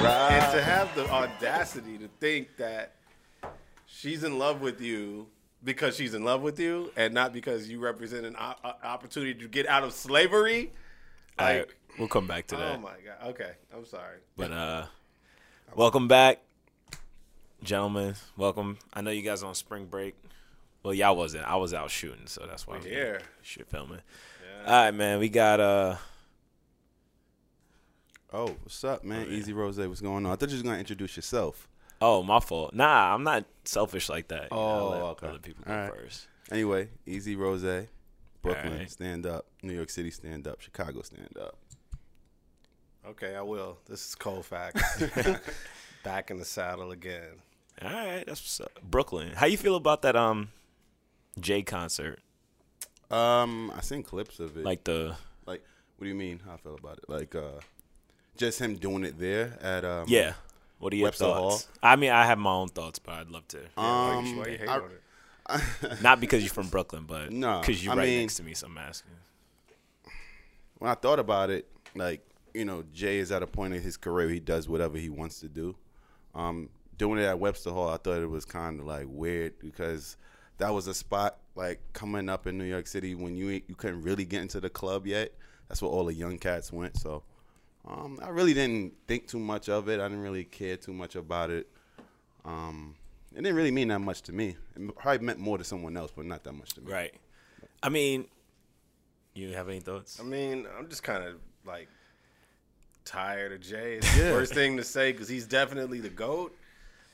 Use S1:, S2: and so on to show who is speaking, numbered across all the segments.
S1: and to have the audacity to think that she's in love with you because she's in love with you and not because you represent an opportunity to get out of slavery. Like,
S2: we'll come back to that.
S1: oh my god. Okay, I'm sorry.
S2: But uh, welcome back, gentlemen. Welcome. I know you guys on spring break. Well, y'all wasn't. I was out shooting, so that's why I'm
S1: here.
S2: Shit filming. All right, man. We got uh.
S3: Oh, what's up, man? Easy Rose, what's going on? I thought you was gonna introduce yourself.
S2: Oh, my fault. Nah, I'm not selfish like that. You know,
S3: Oh,
S2: let
S3: okay.
S2: Other people go
S3: All right.
S2: first.
S3: Anyway, Easy Rose, Brooklyn,
S2: Alright.
S3: stand up. New York City, stand up. Chicago, stand up.
S1: Okay, I will. This is Colfax. Back in the saddle again.
S2: All right, that's what's up. Brooklyn. How you feel about that um Jay concert?
S3: Um, I seen clips of it.
S2: Like the
S3: like, what do you mean? How I feel about it? Like, uh, just him doing it there at um.
S2: yeah. What are your
S3: Webster
S2: thoughts? I mean, I have my own thoughts, but I'd love to.
S1: Why
S3: Um,
S1: you, why you hate
S3: I-
S1: on it?
S2: Not because you're from Brooklyn, but
S3: No,
S2: because you're
S3: I
S2: right
S3: mean-
S2: next to me. So I'm asking.
S3: when I thought about it, like you know, Jay is at a point in his career where he does whatever he wants to do. Um, doing it at Webster Hall, I thought it was kind of like weird because that was a spot like coming up in New York City when you you couldn't really get into the club yet. That's where all the young cats went. So um, I really didn't think too much of it. I didn't really care too much about it. Um, it didn't really mean that much to me. It probably meant more to someone else, but not that much to me.
S2: Right. I mean, you have any thoughts?
S1: I mean, I'm just kind of like tired of Jay. It's the worst thing to say because he's definitely the goat.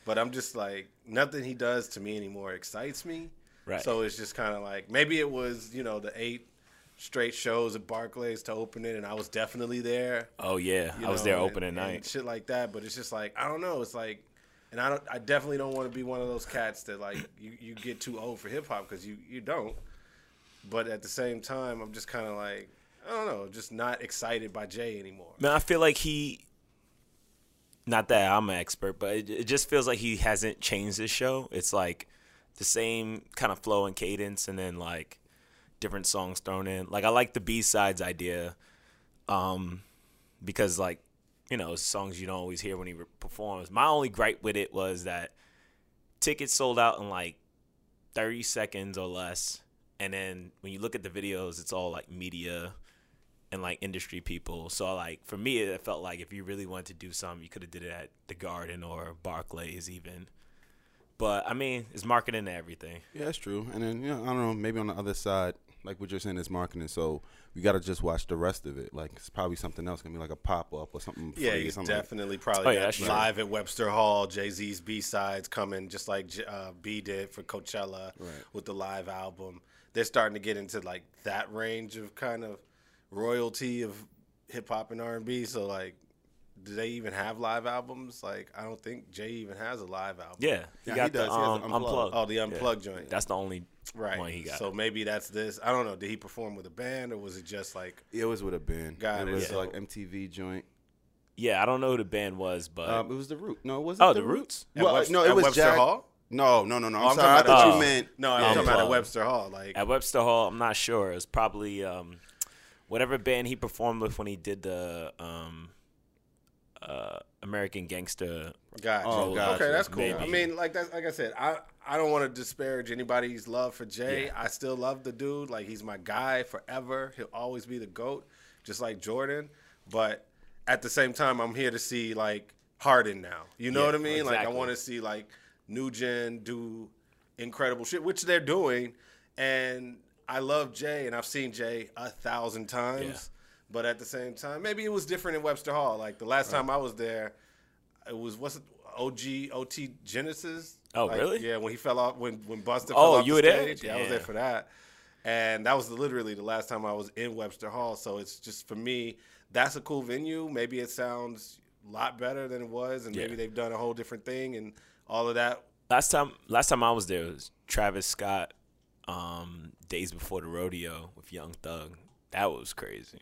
S1: But I'm just like nothing he does to me anymore excites me.
S2: Right.
S1: So it's just kind of like maybe it was you know the eight straight shows at Barclays to open it, and I was definitely there.
S2: Oh yeah, I was
S1: know,
S2: there
S1: and-
S2: opening
S1: and
S2: night.
S1: shit like that. But it's just like I don't know. It's like, and I don't. I definitely don't want to be one of those cats that like you, you get too old for hip hop because you you don't. But at the same time, I'm just kind of like I don't know, just not excited by Jay anymore.
S2: Man, I feel like he. Not that I'm an expert, but it, it just feels like he hasn't changed his show. It's like the same kind of flow and cadence, and then like different songs thrown in. Like I like the B sides idea, um, because like you know songs you don't always hear when he performs. My only gripe with it was that tickets sold out in like 30 seconds or less, and then when you look at the videos, it's all like media and like industry people. So like for me, it felt like if you really wanted to do something, you could have did it at the Garden or Barclays even. But I mean, it's marketing and everything.
S3: Yeah, that's true. And then you know, I don't know, maybe on the other side, like what you're saying is marketing. So we got to just watch the rest of it. Like it's probably something else, gonna be like a pop up or something.
S1: Yeah,
S3: free or
S1: he's
S3: something like-
S1: definitely probably
S2: Oh, yeah,
S1: got
S2: that's true.
S1: live at Webster Hall. Jay Z's B sides coming just like uh, B did for Coachella
S3: Right.
S1: with the live album. They're starting to get into like that range of kind of royalty of hip hop and R and B. So like, do they even have live albums? Like, I don't think Jay even has a live album.
S2: Yeah,
S3: Yeah,
S2: got
S3: he
S2: the
S3: does. He
S2: um,
S3: an
S2: unplugged.
S3: Unplugged.
S1: Oh, the unplugged joint.
S2: That's the only
S1: right.
S2: one he got.
S1: So maybe that's this. I don't know. Did he perform with a band or was it just like?
S3: It was with a band.
S1: Got
S3: it
S1: it.
S3: was
S1: Yeah.
S3: like MTV joint.
S2: yeah, I don't know who the band was, but
S3: Um, it was the Root. No, it wasn't.
S2: oh,
S3: the,
S2: the Roots.
S1: At
S3: Well,
S1: Webster-
S3: no, it
S1: at
S3: was
S1: Webster
S3: Jack-
S1: Hall.
S3: No, no, no, no. I'm,
S1: Oh, I'm
S3: sorry. I
S1: talking
S3: thought
S1: about-
S3: you meant.
S1: No, I'm
S2: Yeah,
S1: talking about at Webster Hall. Like,
S2: At Webster Hall, I'm not sure. It's probably um, whatever band he performed with when he did the um, uh, American Gangster.
S1: Gotcha.
S3: Oh, gotcha.
S1: Okay, that's cool.
S2: Maybe.
S1: I mean, like that, like I said, I I don't want to disparage anybody's love for Jay. I still love the dude. Like he's my guy forever. He'll always be the goat, just like Jordan. But at the same time, I'm here to see like Harden now. You know
S2: Yeah,
S1: what I mean? Like I want to see like New Gen do incredible shit, which they're doing. And I love Jay, and I've seen Jay a thousand times.
S2: Yeah.
S1: But at the same time, maybe it was different in Webster Hall. Like the last time I was there, it was what's it OG OT Genesis.
S2: Oh,
S1: Like,
S2: really?
S1: Yeah, when he fell off when when Busta
S2: Oh,
S1: fell off
S2: you
S1: the
S2: were there?
S1: stage. Yeah, I was there for that. And that was literally the last time I was in Webster Hall. So it's just for me, that's a cool venue. Maybe it sounds a lot better than it was, and maybe they've done a whole different thing and all of that.
S2: Last time, last time I was there was Travis Scott, um, days before the rodeo with Young Thug. That was crazy.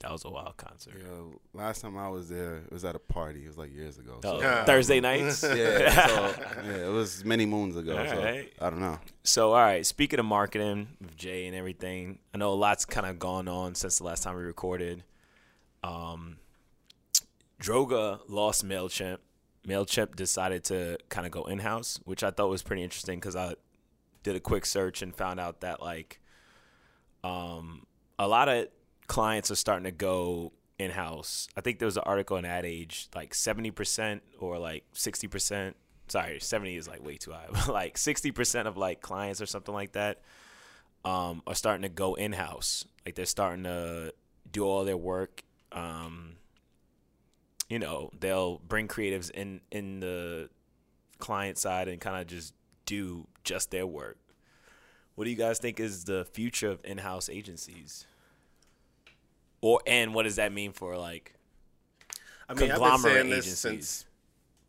S2: That was a wild concert.
S3: Yo, last time I was there, it was at a party. It was like years ago.
S2: Oh,
S3: So,
S1: Yeah.
S2: Thursday nights.
S3: yeah, so, yeah, it was many moons ago.
S2: All
S3: so
S2: right.
S3: I don't know.
S2: So, all right. Speaking of marketing with Jay and everything, I know a lot's kind of gone on since the last time we recorded. Um, Droga lost Mailchimp. Mailchimp decided to kind of go in house, which I thought was pretty interesting because I did a quick search and found out that like, um, a lot of clients are starting to go in house. I think there was an article in Ad Age, like seventy percent or like sixty percent. Sorry, seventy is like way too high. But like sixty percent of like clients or something like that um, are starting to go in house. Like they're starting to do all their work. Um, you know, they'll bring creatives in in the client side and kind of just do just their work. What do you guys think is the future of in-house agencies? Or and what does that mean for like
S1: I mean, I've been
S2: conglomerate
S1: saying this
S2: agencies.
S1: since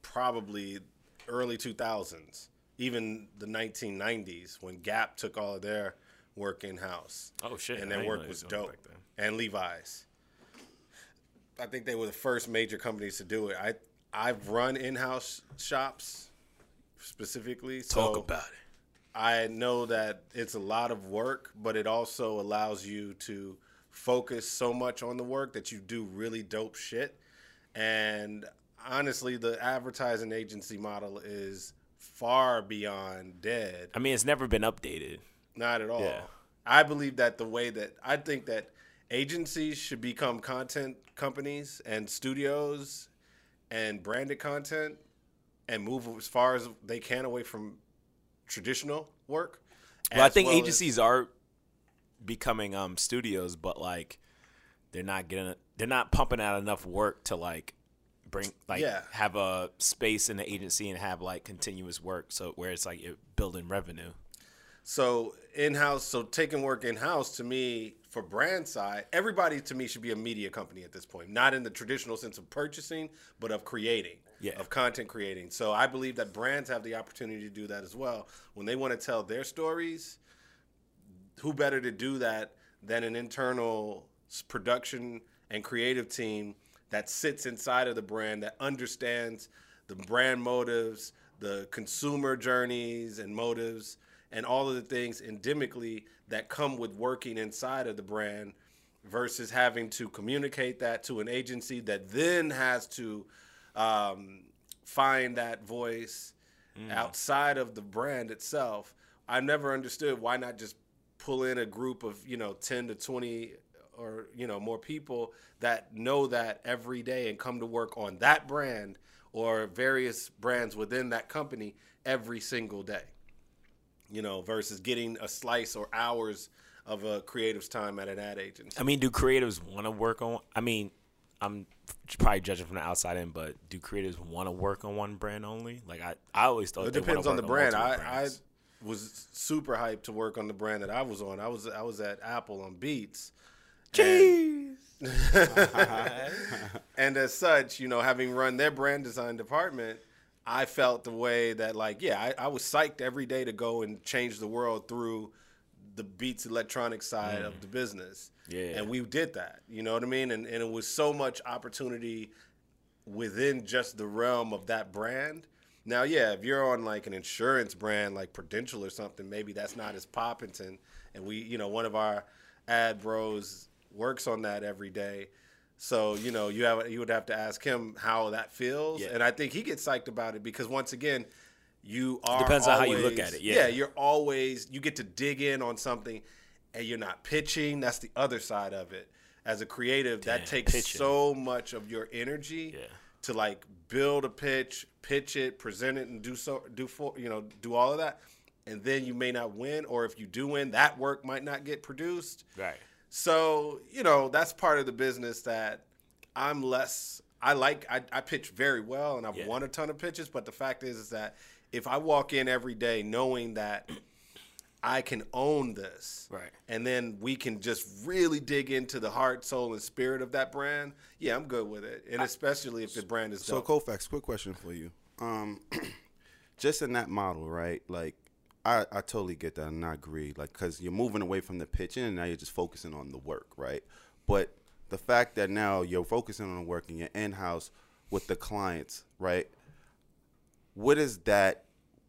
S1: probably early 2000s, even the 1990s when Gap took all of their work in house.
S2: Oh shit!
S1: and their work was dope. And Levi's. I think they were the first major companies to do it. I I've run in-house shops specifically.
S2: Talk
S1: so
S2: about it.
S1: I know that it's a lot of work, but it also allows you to focus so much on the work that you do really dope shit. And honestly, the advertising agency model is far beyond dead.
S2: I mean, it's never been updated.
S1: Not at all.
S2: Yeah.
S1: I believe that the way that I think that agencies should become content companies and studios and branded content and move as far as they can away from traditional work.
S2: Well, I think
S1: well as-
S2: agencies are becoming um studios, but like they're not getting they're not pumping out enough work to like bring like
S1: Yeah.
S2: have a space in the agency and have like continuous work so where it's like building revenue.
S1: So in house, so taking work in house to me for brand side, everybody to me should be a media company at this point, not in the traditional sense of purchasing, but of creating,
S2: Yeah.
S1: of content creating. So I believe that brands have the opportunity to do that as well when they want to tell their stories. Who better to do that than an internal production and creative team that sits inside of the brand that understands the brand motives, the consumer journeys and motives, and all of the things endemically that come with working inside of the brand versus having to communicate that to an agency that then has to um, find that voice outside of the brand itself. I never understood why not just pull in a group of you know 10 to 20 or you know more people that know that every day and come to work on that brand or various brands within that company every single day you know versus getting a slice or hours of a creative's time at an ad agency
S2: I mean, do creatives want to work on I mean, I'm probably judging from the outside in, but do creatives want to work on one brand only? Like I, I always thought
S1: it depends on the brand I, I was super hyped to work on the brand that i was on i was i was at apple on beats
S2: Jeez.
S1: and as such, you know, having run their brand design department, I felt the way that, like, yeah, I, I was psyched every day to go and change the world through the Beats electronic side of mm. the business.
S2: Yeah.
S1: And we did that, you know what I mean? And, and it was so much opportunity within just the realm of that brand. Now, yeah, if you're on like an insurance brand like Prudential or something, maybe that's not as popping. And, and we, you know, one of our ad bros works on that every day. So, you know, you have you would have to ask him how that feels.
S2: Yeah.
S1: And I think he gets psyched about it because once again, you are
S2: Depends on how you look at it, yeah.
S1: yeah, you're always you get to dig in on something and you're not pitching. That's the other side of it. As a creative,
S2: Damn,
S1: that takes
S2: pitching.
S1: so much of your energy
S2: Yeah.
S1: to like build a pitch, pitch it, present it, and do so do for you know do all of that, and then you may not win, or if you do win, that work might not get produced.
S2: Right.
S1: So you know that's part of the business that I'm less. I like. I, I pitch very well, and I've
S2: Yeah.
S1: won a ton of pitches. But the fact is, is that if I walk in every day knowing that I can own this,
S2: Right.
S1: and then we can just really dig into the heart, soul, and spirit of that brand. Yeah, I'm good with it, and especially if the brand is
S3: So
S1: dope.
S3: Kofax, quick question for you. Um, just in that model, right? Like, I, I totally get that and I agree. Like, cause you're moving away from the pitching and now you're just focusing on the work, right? But the fact that now you're focusing on working your in house with the clients, right? What is that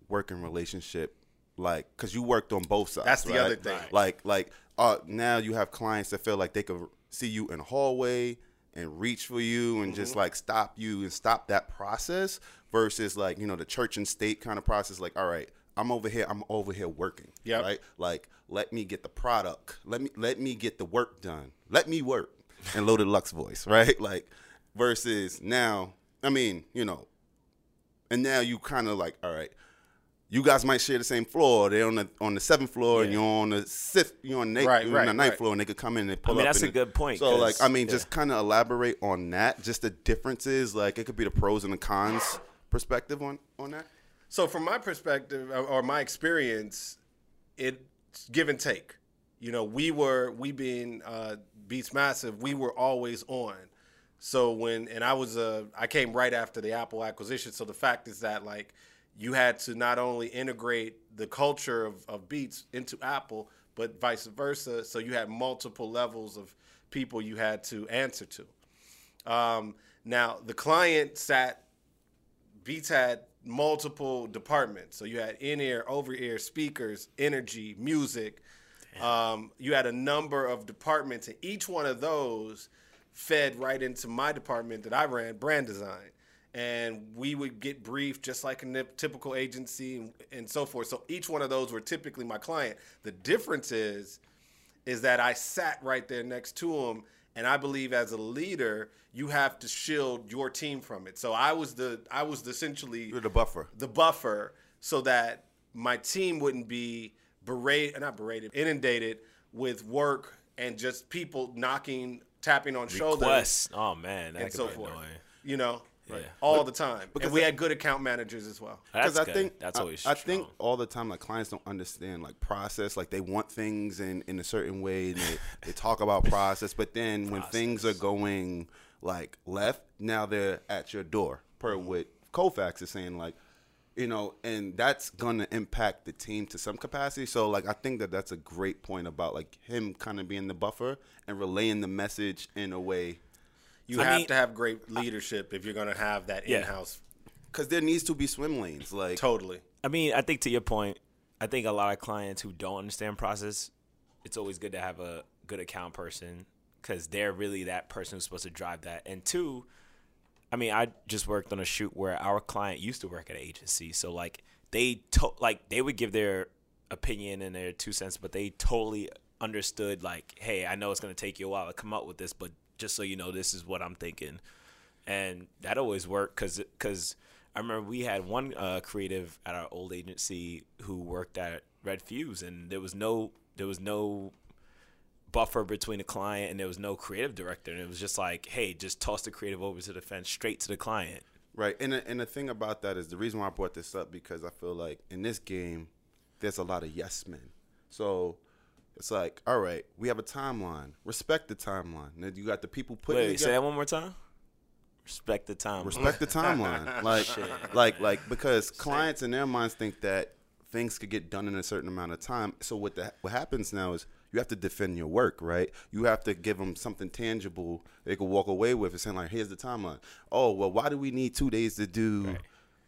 S3: working relationship like? Because you worked on both sides.
S1: That's the
S3: right?
S1: other thing.
S3: Like, like uh, now you have clients that feel like they could see you in the hallway and reach for you and just like stop you and stop that process versus like you know the church and state kind of process. Like, all right, I'm over here. I'm over here working.
S1: Yeah.
S3: Right. Like, let me get the product. Let me let me get the work done. Let me work. And loaded Lux voice, right? Like, versus now. I mean, you know, and now you kind of like, all right, you guys might share the same floor. They're on the on the seventh floor, and you're on the sixth. You're on the,
S1: Right,
S3: you're on the ninth
S1: right.
S3: floor, and they could come in and pull I
S2: mean,
S3: up.
S2: that's
S3: and
S2: a good point,
S3: So, like, I mean,
S2: yeah.
S3: just kind of elaborate on that. Just the differences. Like, it could be the pros and the cons perspective on on that.
S1: So from my perspective or- or my experience, it's give and take. You know, we were we being uh, Beats Massive, we were always on. So when and I was uh, I came right after the Apple acquisition. So the fact is that like you had to not only integrate the culture of, of Beats into Apple, but vice versa. So you had multiple levels of people you had to answer to. Um, now the client sat Beats had multiple departments. So you had in ear, over ear, speakers, energy, music. Um, you had a number of departments, and each one of those fed right into my department that I ran, brand design. And we would get briefed just like a typical agency and, so forth. So each one of those were typically my client. The difference is, is that I sat right there next to him, and I believe as a leader, you have to shield your team from it. So I was the I was essentially
S3: You're the buffer.
S1: the buffer so that my team wouldn't be berated, not berated, inundated with work and just people knocking, tapping on shoulders
S2: Oh man, that
S1: and so
S2: be
S1: forth.
S2: annoying.
S1: You know,
S2: Right.
S1: all the time.
S3: because
S1: And we
S3: I-
S1: had good account managers as well.
S2: Because
S3: I
S2: good.
S3: think
S2: that's
S3: I-
S2: always.
S3: I, think all the time like clients don't understand like process. Like they want things in in a certain way. And they, they talk about process, but then when things are going like left, now they're at your door. Per
S2: Mm-hmm.
S3: what Kofax is saying, like you know, and that's gonna impact the team to some capacity. So like I think that that's a great point about like him kind of being the buffer and relaying the message in a way.
S1: You
S2: I
S1: have
S2: mean-
S1: to have great leadership if you're going to have that
S2: Yeah.
S1: in-house.
S3: Because there needs to be swim lanes, like
S1: Totally.
S2: I mean, I think to your point, I think a lot of clients who don't understand process, it's always good to have a good account person because they're really that person who's supposed to drive that. And two, I mean, I just worked on a shoot where our client used to work at an agency, so like they to- like they would give their opinion and their two cents, but they totally understood like, hey, I know it's gonna take you a while to come up with this, but just so you know, this is what I'm thinking. And that always worked because because I remember we had one uh, creative at our old agency who worked at Red Fuse, and there was no there was no buffer between the client and there was no creative director, and it was just like, hey, just toss the creative over to the fence, straight to the client.
S3: Right, and the, and the thing about that is the reason why I brought this up because I feel like in this game, there's a lot of yes men. So it's like, all right, we have a timeline. Respect the timeline. Then you got the people putting
S2: Wait, say that one more time. Respect the timeline
S3: Respect the timeline. like, like, like, because clients in their minds think that things could get done in a certain amount of time. So what the, what happens now is you have to defend your work, right? You have to give them something tangible they can walk away with and saying like, here's the timeline. Oh, well, why do we need two days to do?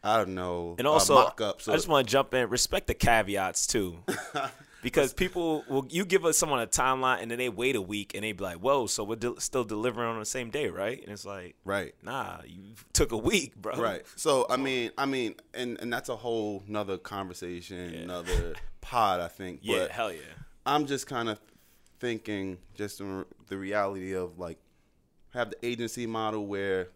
S3: I don't know.
S2: And
S3: a
S2: also,
S3: mock-up? So
S2: I just want to jump in. Respect the caveats too, because people will you give us someone a timeline and then they wait a week and they be like, "Whoa, so we're del- still delivering on the same day, right?" And it's like,
S3: right.
S2: Nah, you took a week, bro.
S3: Right. So I mean, I mean, and and that's a whole nother conversation, another pod, I think.
S2: Yeah,
S3: But
S2: hell yeah.
S3: I'm just kind of thinking, just in the reality of like, have the agency model where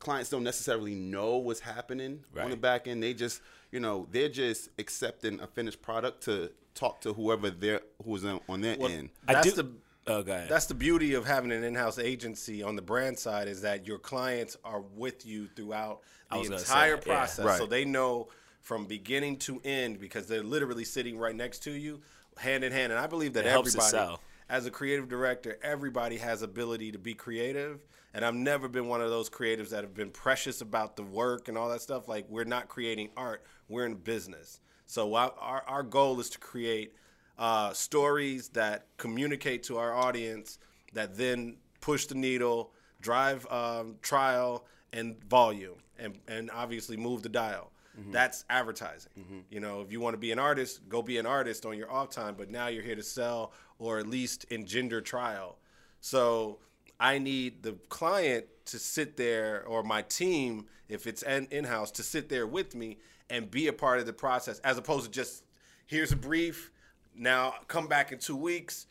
S3: clients don't necessarily know what's happening on the back end. They just, you know, they're just accepting a finished product to talk to whoever they're who's on, on their
S1: Well,
S3: end.
S2: I
S1: That's
S2: do-
S1: the
S2: Oh, go ahead.
S1: That's the beauty of having an in-house agency on the brand side is that your clients are with you throughout the
S2: was gonna say
S1: entire
S2: that, yeah.
S1: process,
S3: Right.
S1: so they know from beginning to end because they're literally sitting right next to you, hand in hand. And I believe that
S2: It
S1: everybody, as a creative director, everybody has ability to be creative. And I've never been one of those creatives that have been precious about the work and all that stuff. Like we're not creating art; we're in business. So our our, our goal is to create uh, stories that communicate to our audience that then push the needle, drive um, trial and volume, and and obviously move the dial. Mm-hmm. That's advertising. Mm-hmm. You know, if you want to be an artist, go be an artist on your off time. But now you're here to sell or at least engender trial. So I need the client to sit there, or my team, if it's in house, to sit there with me and be a part of the process, as opposed to just here's a brief. Now come back in two weeks.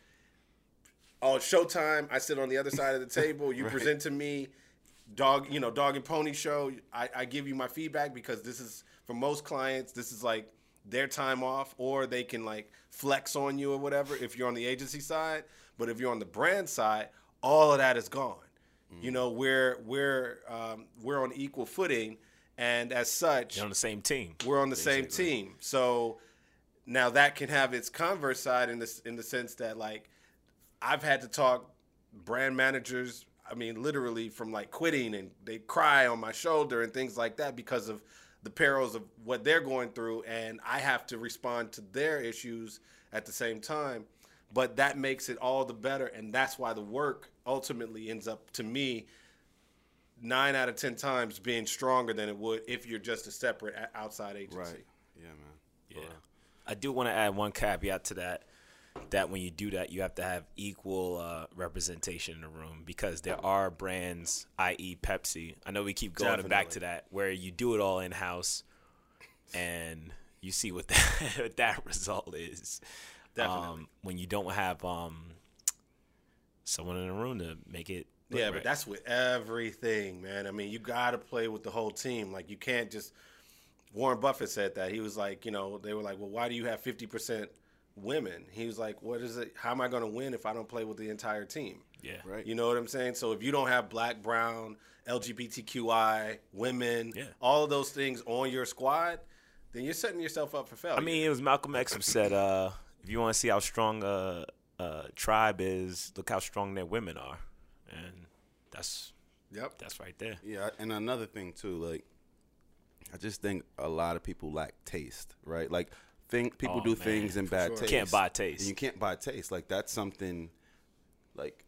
S1: Oh, Showtime. I sit on the other side of the table. You present to me, dog. You know, dog and pony show. I, I give you my feedback because this is for most clients. This is like their time off, or they can like flex on you or whatever if you're on the agency side. But if you're on the brand side, all of that is gone. You know, we're we're um, we're on equal footing, and as such,
S2: You're on the same team.
S1: we're on the same team. So now that can have its converse side in this in the sense that like I've had to talk brand managers, I mean literally from like quitting and they cry on my shoulder and things like that because of the perils of what they're going through and I have to respond to their issues at the same time. But that makes it all the better and that's why the work ultimately ends up to me nine out of ten times being stronger than it would if you're just a separate outside agency.
S3: Right. Yeah, man.
S2: Yeah. I do want to add one caveat to that. That when you do that, you have to have equal uh, representation in the room because there are brands, i.e., Pepsi. I know we keep going back to that where you do it all in house, and you see what that what that result is.
S1: Definitely.
S2: Um, when you don't have um, someone in the room to make it.
S1: Yeah,
S2: right.
S1: but that's with everything, man. I mean, you got to play with the whole team. Like, you can't just. Warren Buffett said that. He was like, you know, they were like, well, why do you have 50% women? He was like, what is it? How am I going to win if I don't play with the entire team?
S2: yeah,
S3: Right.
S1: You know what I'm saying? So if you don't have black, brown, LGBTQI, women,
S2: Yeah.
S1: all of those things on your squad, then you're setting yourself up for failure.
S2: I mean, it was Malcolm X who said, uh, "If you want to see how strong a, a tribe is, look how strong their women are," and that's
S1: yep.
S2: that's right there.
S3: Yeah, and another thing too, like I just think a lot of people lack taste, right? Like think people
S2: Oh,
S3: do
S2: man,
S3: things in bad
S1: sure.
S3: taste.
S2: Can't buy taste.
S3: And you can't buy taste. Like that's something like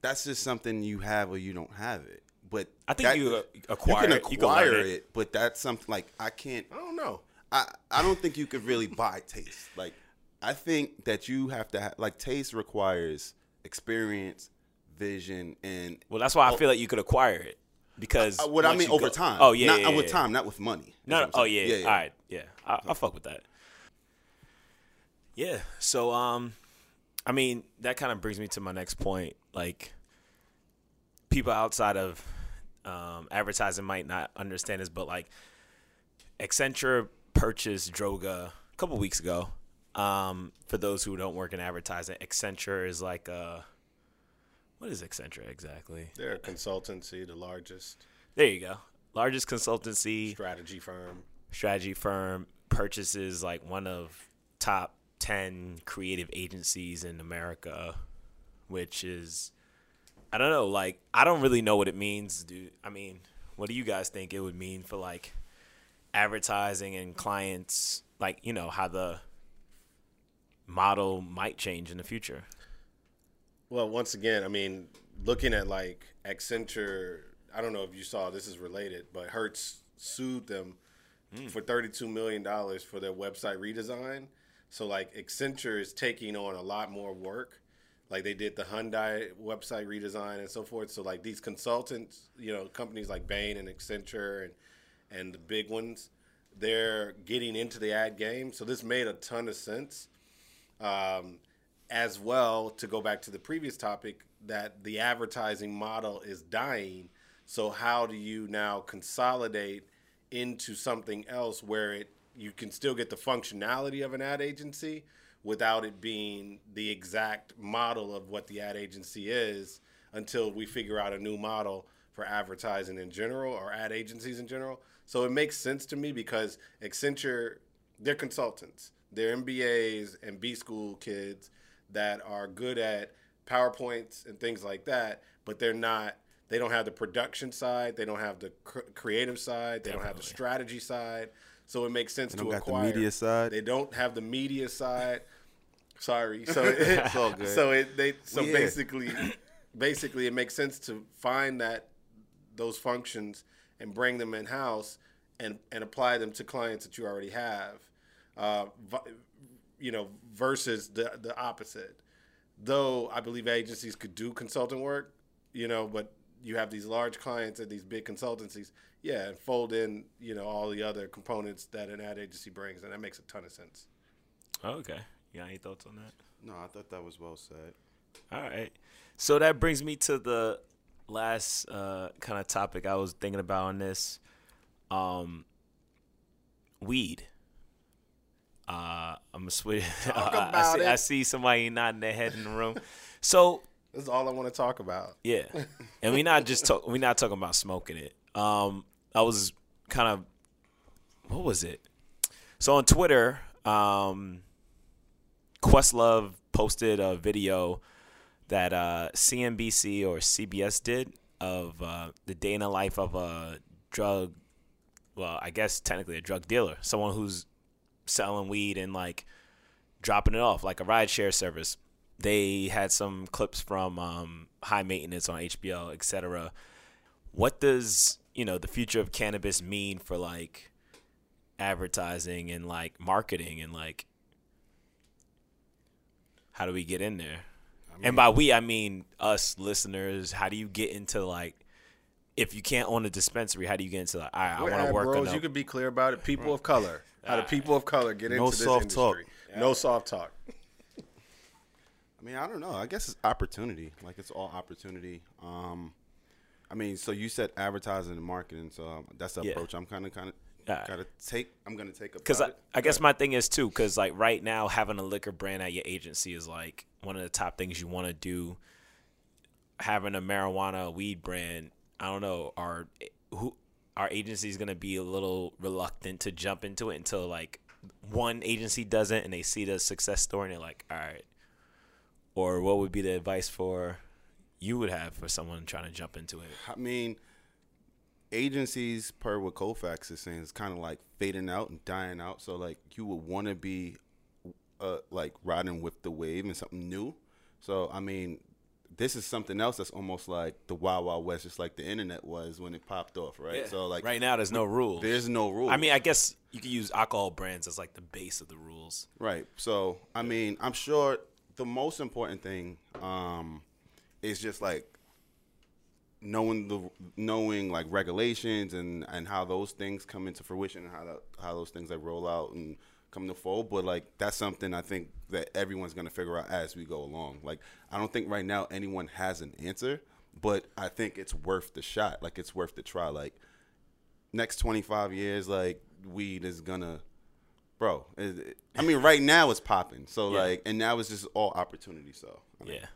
S3: that's just something you have or you don't have it. But
S2: I think
S3: that-
S2: you, acquire
S3: you
S2: it.
S3: can
S2: You can
S3: acquire
S2: it.
S3: it, but that's something like I can't
S1: I don't know.
S3: I, I don't think you could really buy taste. Like, I think that you have to have, like, taste requires experience, vision, and
S2: Well, that's why I feel like you could acquire it because
S3: uh, what I mean over
S2: go-
S3: time.
S2: Oh yeah,
S3: not
S2: yeah,
S3: uh, with time, not with money.
S2: No,
S3: Is
S2: no oh
S3: saying.
S2: yeah, all right, yeah, I, I'll fuck with that. Yeah, so um, I mean that kind of brings me to my next point. Like, people outside of um, advertising might not understand this, but like, Accenture purchased Droga a couple weeks ago. Um, for those who don't work in advertising, Accenture is like a what is Accenture exactly?
S1: They're a consultancy, the largest
S2: There you go. Largest consultancy
S1: strategy firm.
S2: strategy firm purchases like one of top 10 creative agencies in America, which is I don't know, like I don't really know what it means, dude. I mean, what do you guys think it would mean for like advertising and clients like, you know, how the model might change in the future?
S1: Well, once again, I mean, looking at like Accenture, I don't know if you saw this is related, but Hertz sued them hmm. for $32 million for their website redesign. So, like, Accenture is taking on a lot more work. Like, they did the Hyundai website redesign and so forth. So, like, these consultants, you know, companies like Bain and Accenture and, and the big ones, they're getting into the ad game. So, this made a ton of sense um, as well to go back to the previous topic that the advertising model is dying so how do you now consolidate into something else where it you can still get the functionality of an ad agency without it being the exact model of what the ad agency is until we figure out a new model for advertising in general or ad agencies in general so it makes sense to me because Accenture they're consultants. They're MBAs and B school kids that are good at PowerPoints and things like that, but they're not. They don't have the production side. They don't have the cr- creative side. They don't have the strategy side. So it makes sense to
S3: got the
S1: acquire.
S3: media side.
S1: They don't have the media side. Sorry. So
S3: It's all good.
S1: So it they so
S3: Yeah.
S1: basically basically it makes sense to find that those functions and bring them in house and and apply them to clients that you already have. Uh, you know, versus the the opposite. Though I believe agencies could do consulting work, you know, but you have these large clients and these big consultancies, yeah, and fold in, you know, all the other components that an ad agency brings, and that makes a ton of sense.
S2: Okay. You got any thoughts on that?
S3: No, I thought that was well said.
S2: All right. So that brings me to the last uh, kind of topic I was thinking about on this. Um, weed. Uh, I'm gonna switch.
S1: Talk
S2: I, see,
S1: about
S2: I see somebody nodding their head in the room. So
S1: This is all I want to talk about.
S2: yeah, and we not just talk. We not talking about smoking it. Um, I was kind of, what was it? So on Twitter, um, Questlove posted a video that uh, CNBC or CBS did of uh, the day in the life of a drug. Well, I guess technically a drug dealer, someone who's selling weed and like dropping it off like a rideshare service. They had some clips from um, High Maintenance on HBO, etc. What does you know the future of cannabis mean for like advertising and like marketing and like how do we get in there? and by we, I mean us listeners. How do you get into like if you can't own a dispensary? How do you get into like I, I want to
S1: ad
S2: work
S1: bros.
S2: on
S1: You could be clear about it. People of color. How do people of color get into
S3: No
S1: this
S3: soft talk.
S1: industry? No soft talk.
S3: I mean, I don't know. I guess it's opportunity. Like it's all opportunity. Um, I mean, so you said advertising and marketing, so um, that's the
S2: Yeah.
S3: approach I'm kind of kind of
S2: Yeah.
S3: gotta take. I'm gonna take up.
S2: Because I, I guess my thing is too, because like right now having a liquor brand at your agency is like one of the top things you want to do. Having a marijuana weed brand, I don't know, our who our agency is gonna be a little reluctant to jump into it until like one agency doesn't and they see the success story and they're like, all right. Or what would be the advice for you would have for someone trying to jump into it?
S3: I mean, agencies, per what Colfax is saying, is kind of like fading out and dying out. So like you would want to be, uh, like riding with the wave and something new. So I mean, this is something else that's almost like the Wild Wild West, just like the internet was when it popped off, right? So like
S2: right now, there's no rules.
S3: there's no rule.
S2: I mean, I guess you could use alcohol brands as like the base of the rules.
S3: Right. So, I mean, I'm sure the most important thing um, is just like knowing the knowing like regulations and and how those things come into fruition and how that, how those things like roll out and come to fold. But like that's something I think that everyone's gonna figure out as we go along. Like I don't think right now anyone has an answer, but I think it's worth the shot. Like it's worth the try. Like next 25 years, like weed is gonna bro. it- it- I mean, right now it's popping. So
S2: Yeah.
S3: like, and now it's just all opportunity. So I mean,
S2: Yeah.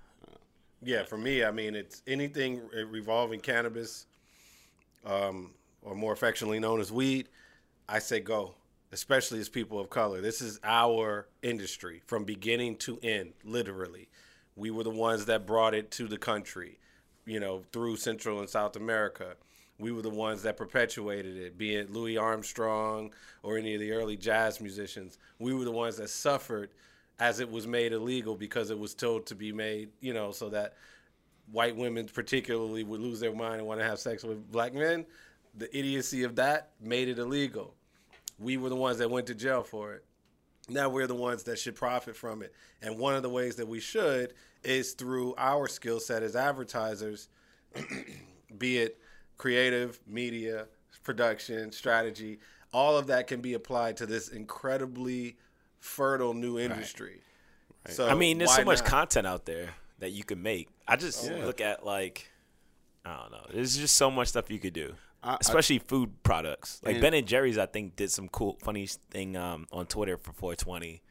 S1: Yeah, for me, I mean, it's anything revolving cannabis, um, or more affectionately known as weed. I say go, especially as people of color. This is our industry from beginning to end, literally. We were the ones that brought it to the country, you know, through Central and South America. We were the ones that perpetuated it, be it Louis Armstrong or any of the early jazz musicians. We were the ones that suffered as it was made illegal because it was told to be made, you know, so that white women particularly would lose their mind and want to have sex with black men. The idiocy of that made it illegal. We were the ones that went to jail for it. Now we're the ones that should profit from it. And one of the ways that we should is through our skill set as advertisers, be it creative, media, production, strategy, all of that can be applied to this incredibly fertile new industry. right So
S2: I mean, there's so much
S1: not?
S2: content out there that you can make. I just look at like, I don't know. There's just so much stuff you could do,
S3: I-
S2: especially food products. Like
S3: And-
S2: Ben and Jerry's, I think did some cool, funny thing um, on Twitter for 420.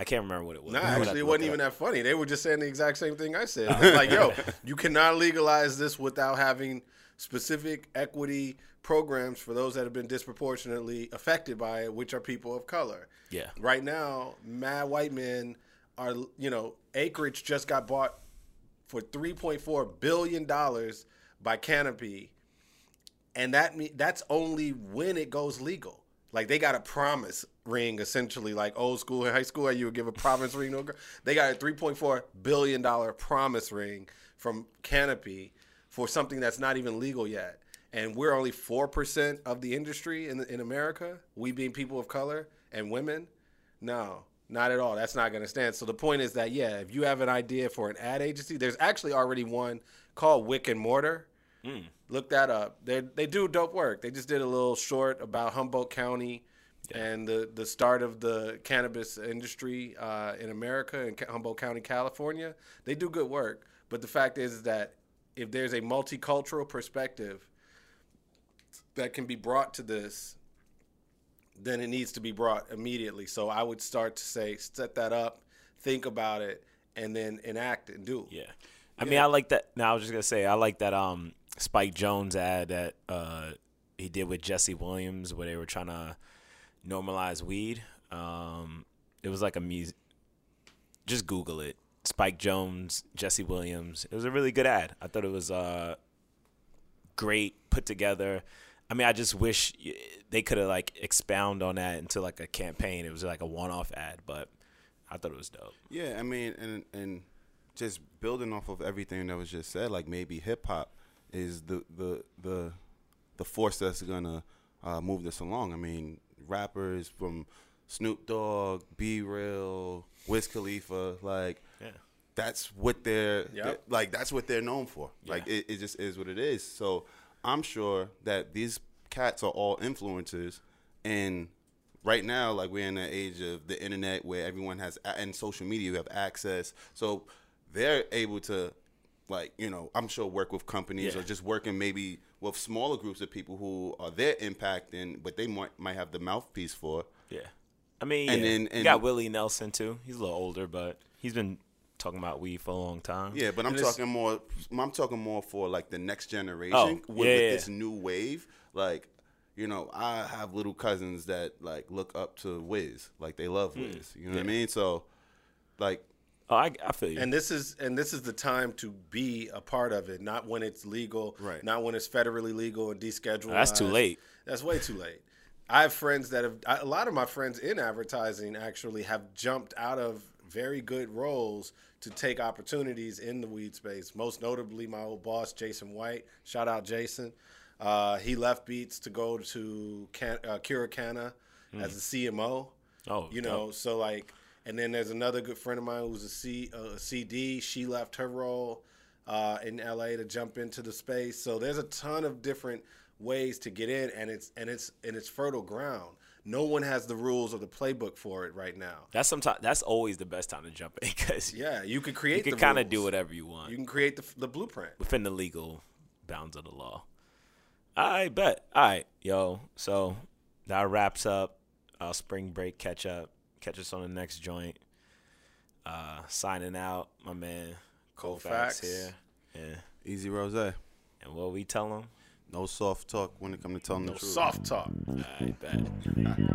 S2: I can't remember what it was.
S1: No,
S2: I
S1: actually, it wasn't even that funny. They were just saying the exact same thing I said. Like, yo, you cannot legalize this without having specific equity programs for those that have been disproportionately affected by it, which are people of color.
S2: Yeah.
S1: Right now, mad white men are, you know, acreage just got bought for $3.4 billion by Canopy and that me that's only when it goes legal. Like they got a promise ring, essentially, like old school in high school, you would give a promise ring to a girl. They got a three point four billion dollar promise ring from canopy for something that's not even legal yet. And we're only 4% of the industry in, in America, we being people of color and women. No, not at all. That's not going to stand. So the point is that, yeah, if you have an idea for an ad agency, there's actually already one called Wick and Mortar. Look that up. They they do dope work. They just did a little short about Humboldt County and the the start of the cannabis industry uh, in America in Humboldt County, California. They do good work. But the fact is that if there's a multicultural perspective that can be brought to this, then it needs to be brought immediately. So I would start to say, set that up, think about it, and then enact and do.
S2: Yeah. I mean, I like that. Now, I was just gonna say, I like that. Um, Spike Jonze ad that uh he did with Jesse Williams, where they were trying to normalize weed. Um, it was like a music. Just Google it. Spike Jonze, Jesse Williams. It was a really good ad. I thought it was uh great put together. I mean, I just wish they could have like expound on that into like a campaign. It was like a one-off ad, but I thought it was dope.
S3: Yeah, I mean, and and just building off of everything that was just said, like maybe hip hop is the the the the force that's gonna uh, move this along. I mean, rappers from Snoop Dogg, B Real, Wiz Khalifa, like. That's what they're,
S1: Yep.
S3: they're- like that's what they're known for. Like it, it just is what it is. So I'm sure that these cats are all influencers and right now like we're in the age of the internet where everyone has and social media you have access. So they're able to like, you know, I'm sure work with companies
S2: Yeah.
S3: or just working maybe with smaller groups of people who are their impact and but they might might have the mouthpiece for.
S2: Yeah. I mean,
S3: And
S2: yeah.
S3: then-
S2: you
S3: and-
S2: got Willie Nelson too. He's a little older, but he's been talking about weed for a long time.
S3: Yeah, but I'm
S1: And
S3: talking more. I'm talking more for like the next generation
S2: Oh,
S3: with,
S2: yeah,
S3: with
S2: yeah.
S3: this new wave. Like, you know, I have little cousins that like look up to Wiz, like they love
S2: Hmm.
S3: Wiz. You know what I mean? So, like,
S2: Oh, I, I feel you.
S1: And this is and this is the time to be a part of it, not when it's legal,
S3: Right.
S1: not when it's federally legal and descheduled.
S2: That's too late.
S1: That's way too late. I have friends that have a lot of my friends in advertising actually have jumped out of very good roles to take opportunities in the weed space. Most notably, my old boss Jason White. Shout out Jason. Uh, he left Beats to go to Can- uh, Curacana as a CMO.
S2: Oh,
S1: you know, so like, and then there's another good friend of mine who's a, C, uh, a CD. She left her role uh, in LA to jump into the space. So there's a ton of different ways to get in, and it's and it's and it's fertile ground. No one has the rules or the playbook for it right now.
S2: that's sometimes that's always the best time to jump in because
S1: Yeah, you can create.
S2: you
S1: can
S2: kind of do whatever you want
S1: You can create the, the blueprint.
S2: within the legal bounds of the law. I bet. All right, yo. So that wraps up uh, spring break catch up. Catch us on the next joint. Uh, signing out, my man.
S1: Colfax.
S2: Colfax here. Yeah.
S3: Easy Rose,
S2: And what we tell them?
S3: No soft talk when it comes to telling the truth.
S1: Soft talk.
S2: I bet.
S4: Yeah.